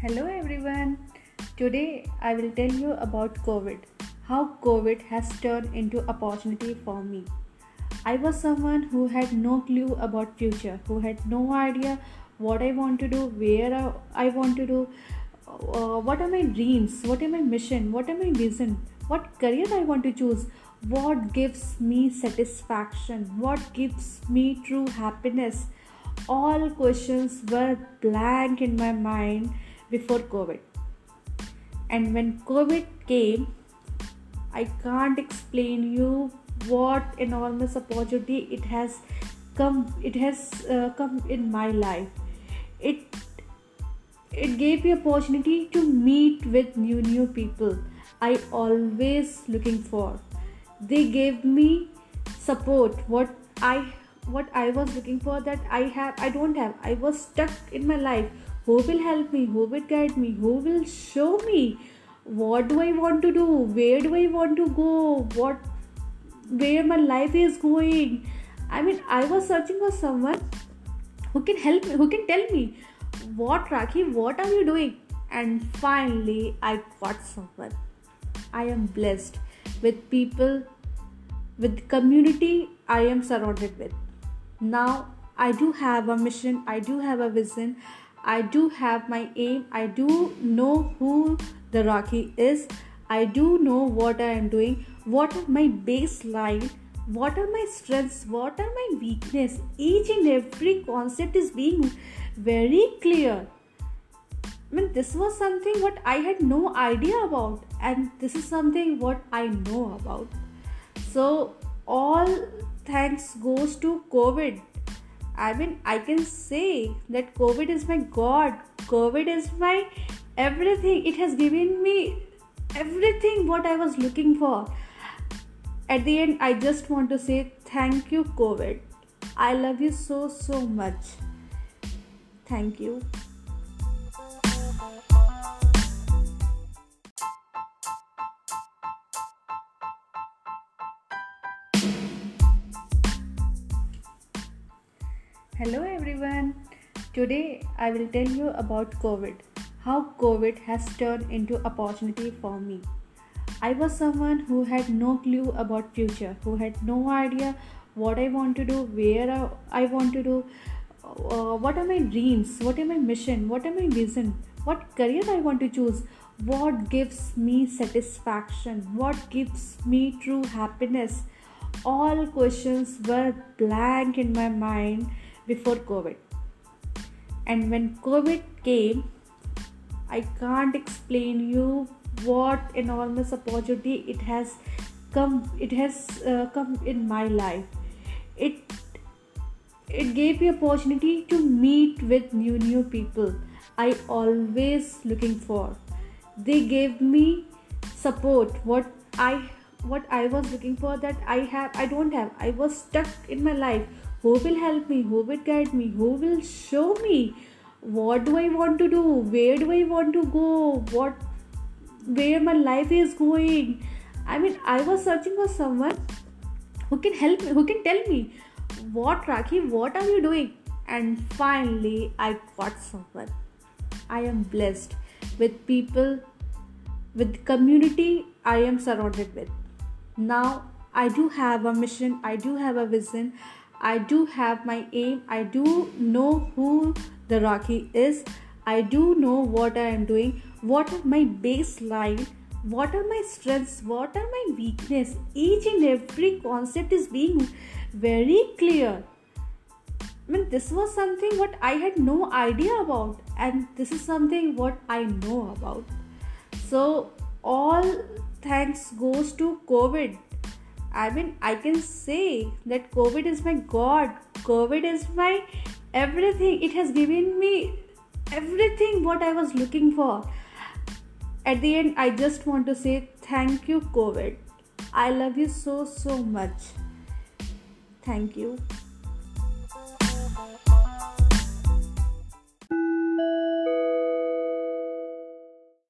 Hello everyone. Today I will tell you about COVID. How COVID has turned into opportunity for me. I was someone who had no clue about future, who had no idea what I want to do, where I want to do, uh, what are my dreams, what are my mission, what are my vision, what career I want to choose, what gives me satisfaction, what gives me true happiness. All questions were blank in my mind before COVID. And when COVID came, I can't explain you what enormous opportunity it has come it has uh, come in my life. It it gave me opportunity to meet with new new people I always looking for. They gave me support what I what I was looking for that I have I don't have. I was stuck in my life. Who will help me? Who will guide me? Who will show me? What do i want to do? Where do i want to go? What where my life is going? I mean i was searching for someone who can help me who can tell me what Rakhi what are you doing? And finally i got someone. I am blessed with people with community i am surrounded with now i do have a mission i do have a vision I do have my aim. I do know who the Rakhi is. I do know what I am doing. What are my baseline? What are my strengths? What are my weakness? Each and every concept is being very clear. I mean, this was something what I had no idea about, and this is something what I know about. So, all thanks goes to COVID I mean, I can say that COVID is my God. COVID is my everything. It has given me everything what I was looking for. At the end, I just want to say thank you, COVID. I love you so, so much. Thank you. Hello everyone. Today I will tell you about COVID. How COVID has turned into opportunity for me. I was someone who had no clue about future, who had no idea what I want to do, where I want to do, uh, what are my dreams, what are my mission, what are my vision, what career I want to choose, what gives me satisfaction, what gives me true happiness. All questions were blank in my mind before COVID. And when COVID came, I can't explain you what enormous opportunity it has come it has uh, come in my life. It it gave me opportunity to meet with new new people I always looking for. They gave me support what I what I was looking for that I have I don't have. I was stuck in my life who will help me? Who will guide me? Who will show me? What do i want to do? Where do i want to go? What where my life is going? I mean i was searching for someone who can help me who can tell me what rakhi what are you doing? And finally i got someone. I am blessed with people with community i am surrounded with. Now i do have a mission i do have a vision I do have my aim. I do know who the Rakhi is. I do know what I am doing. What are my baseline? What are my strengths? What are my weakness? Each and every concept is being very clear. I mean, this was something what I had no idea about, and this is something what I know about. So, all thanks goes to COVID I mean, I can say that COVID is my God. COVID is my everything. It has given me everything what I was looking for. At the end, I just want to say thank you, COVID. I love you so, so much. Thank you.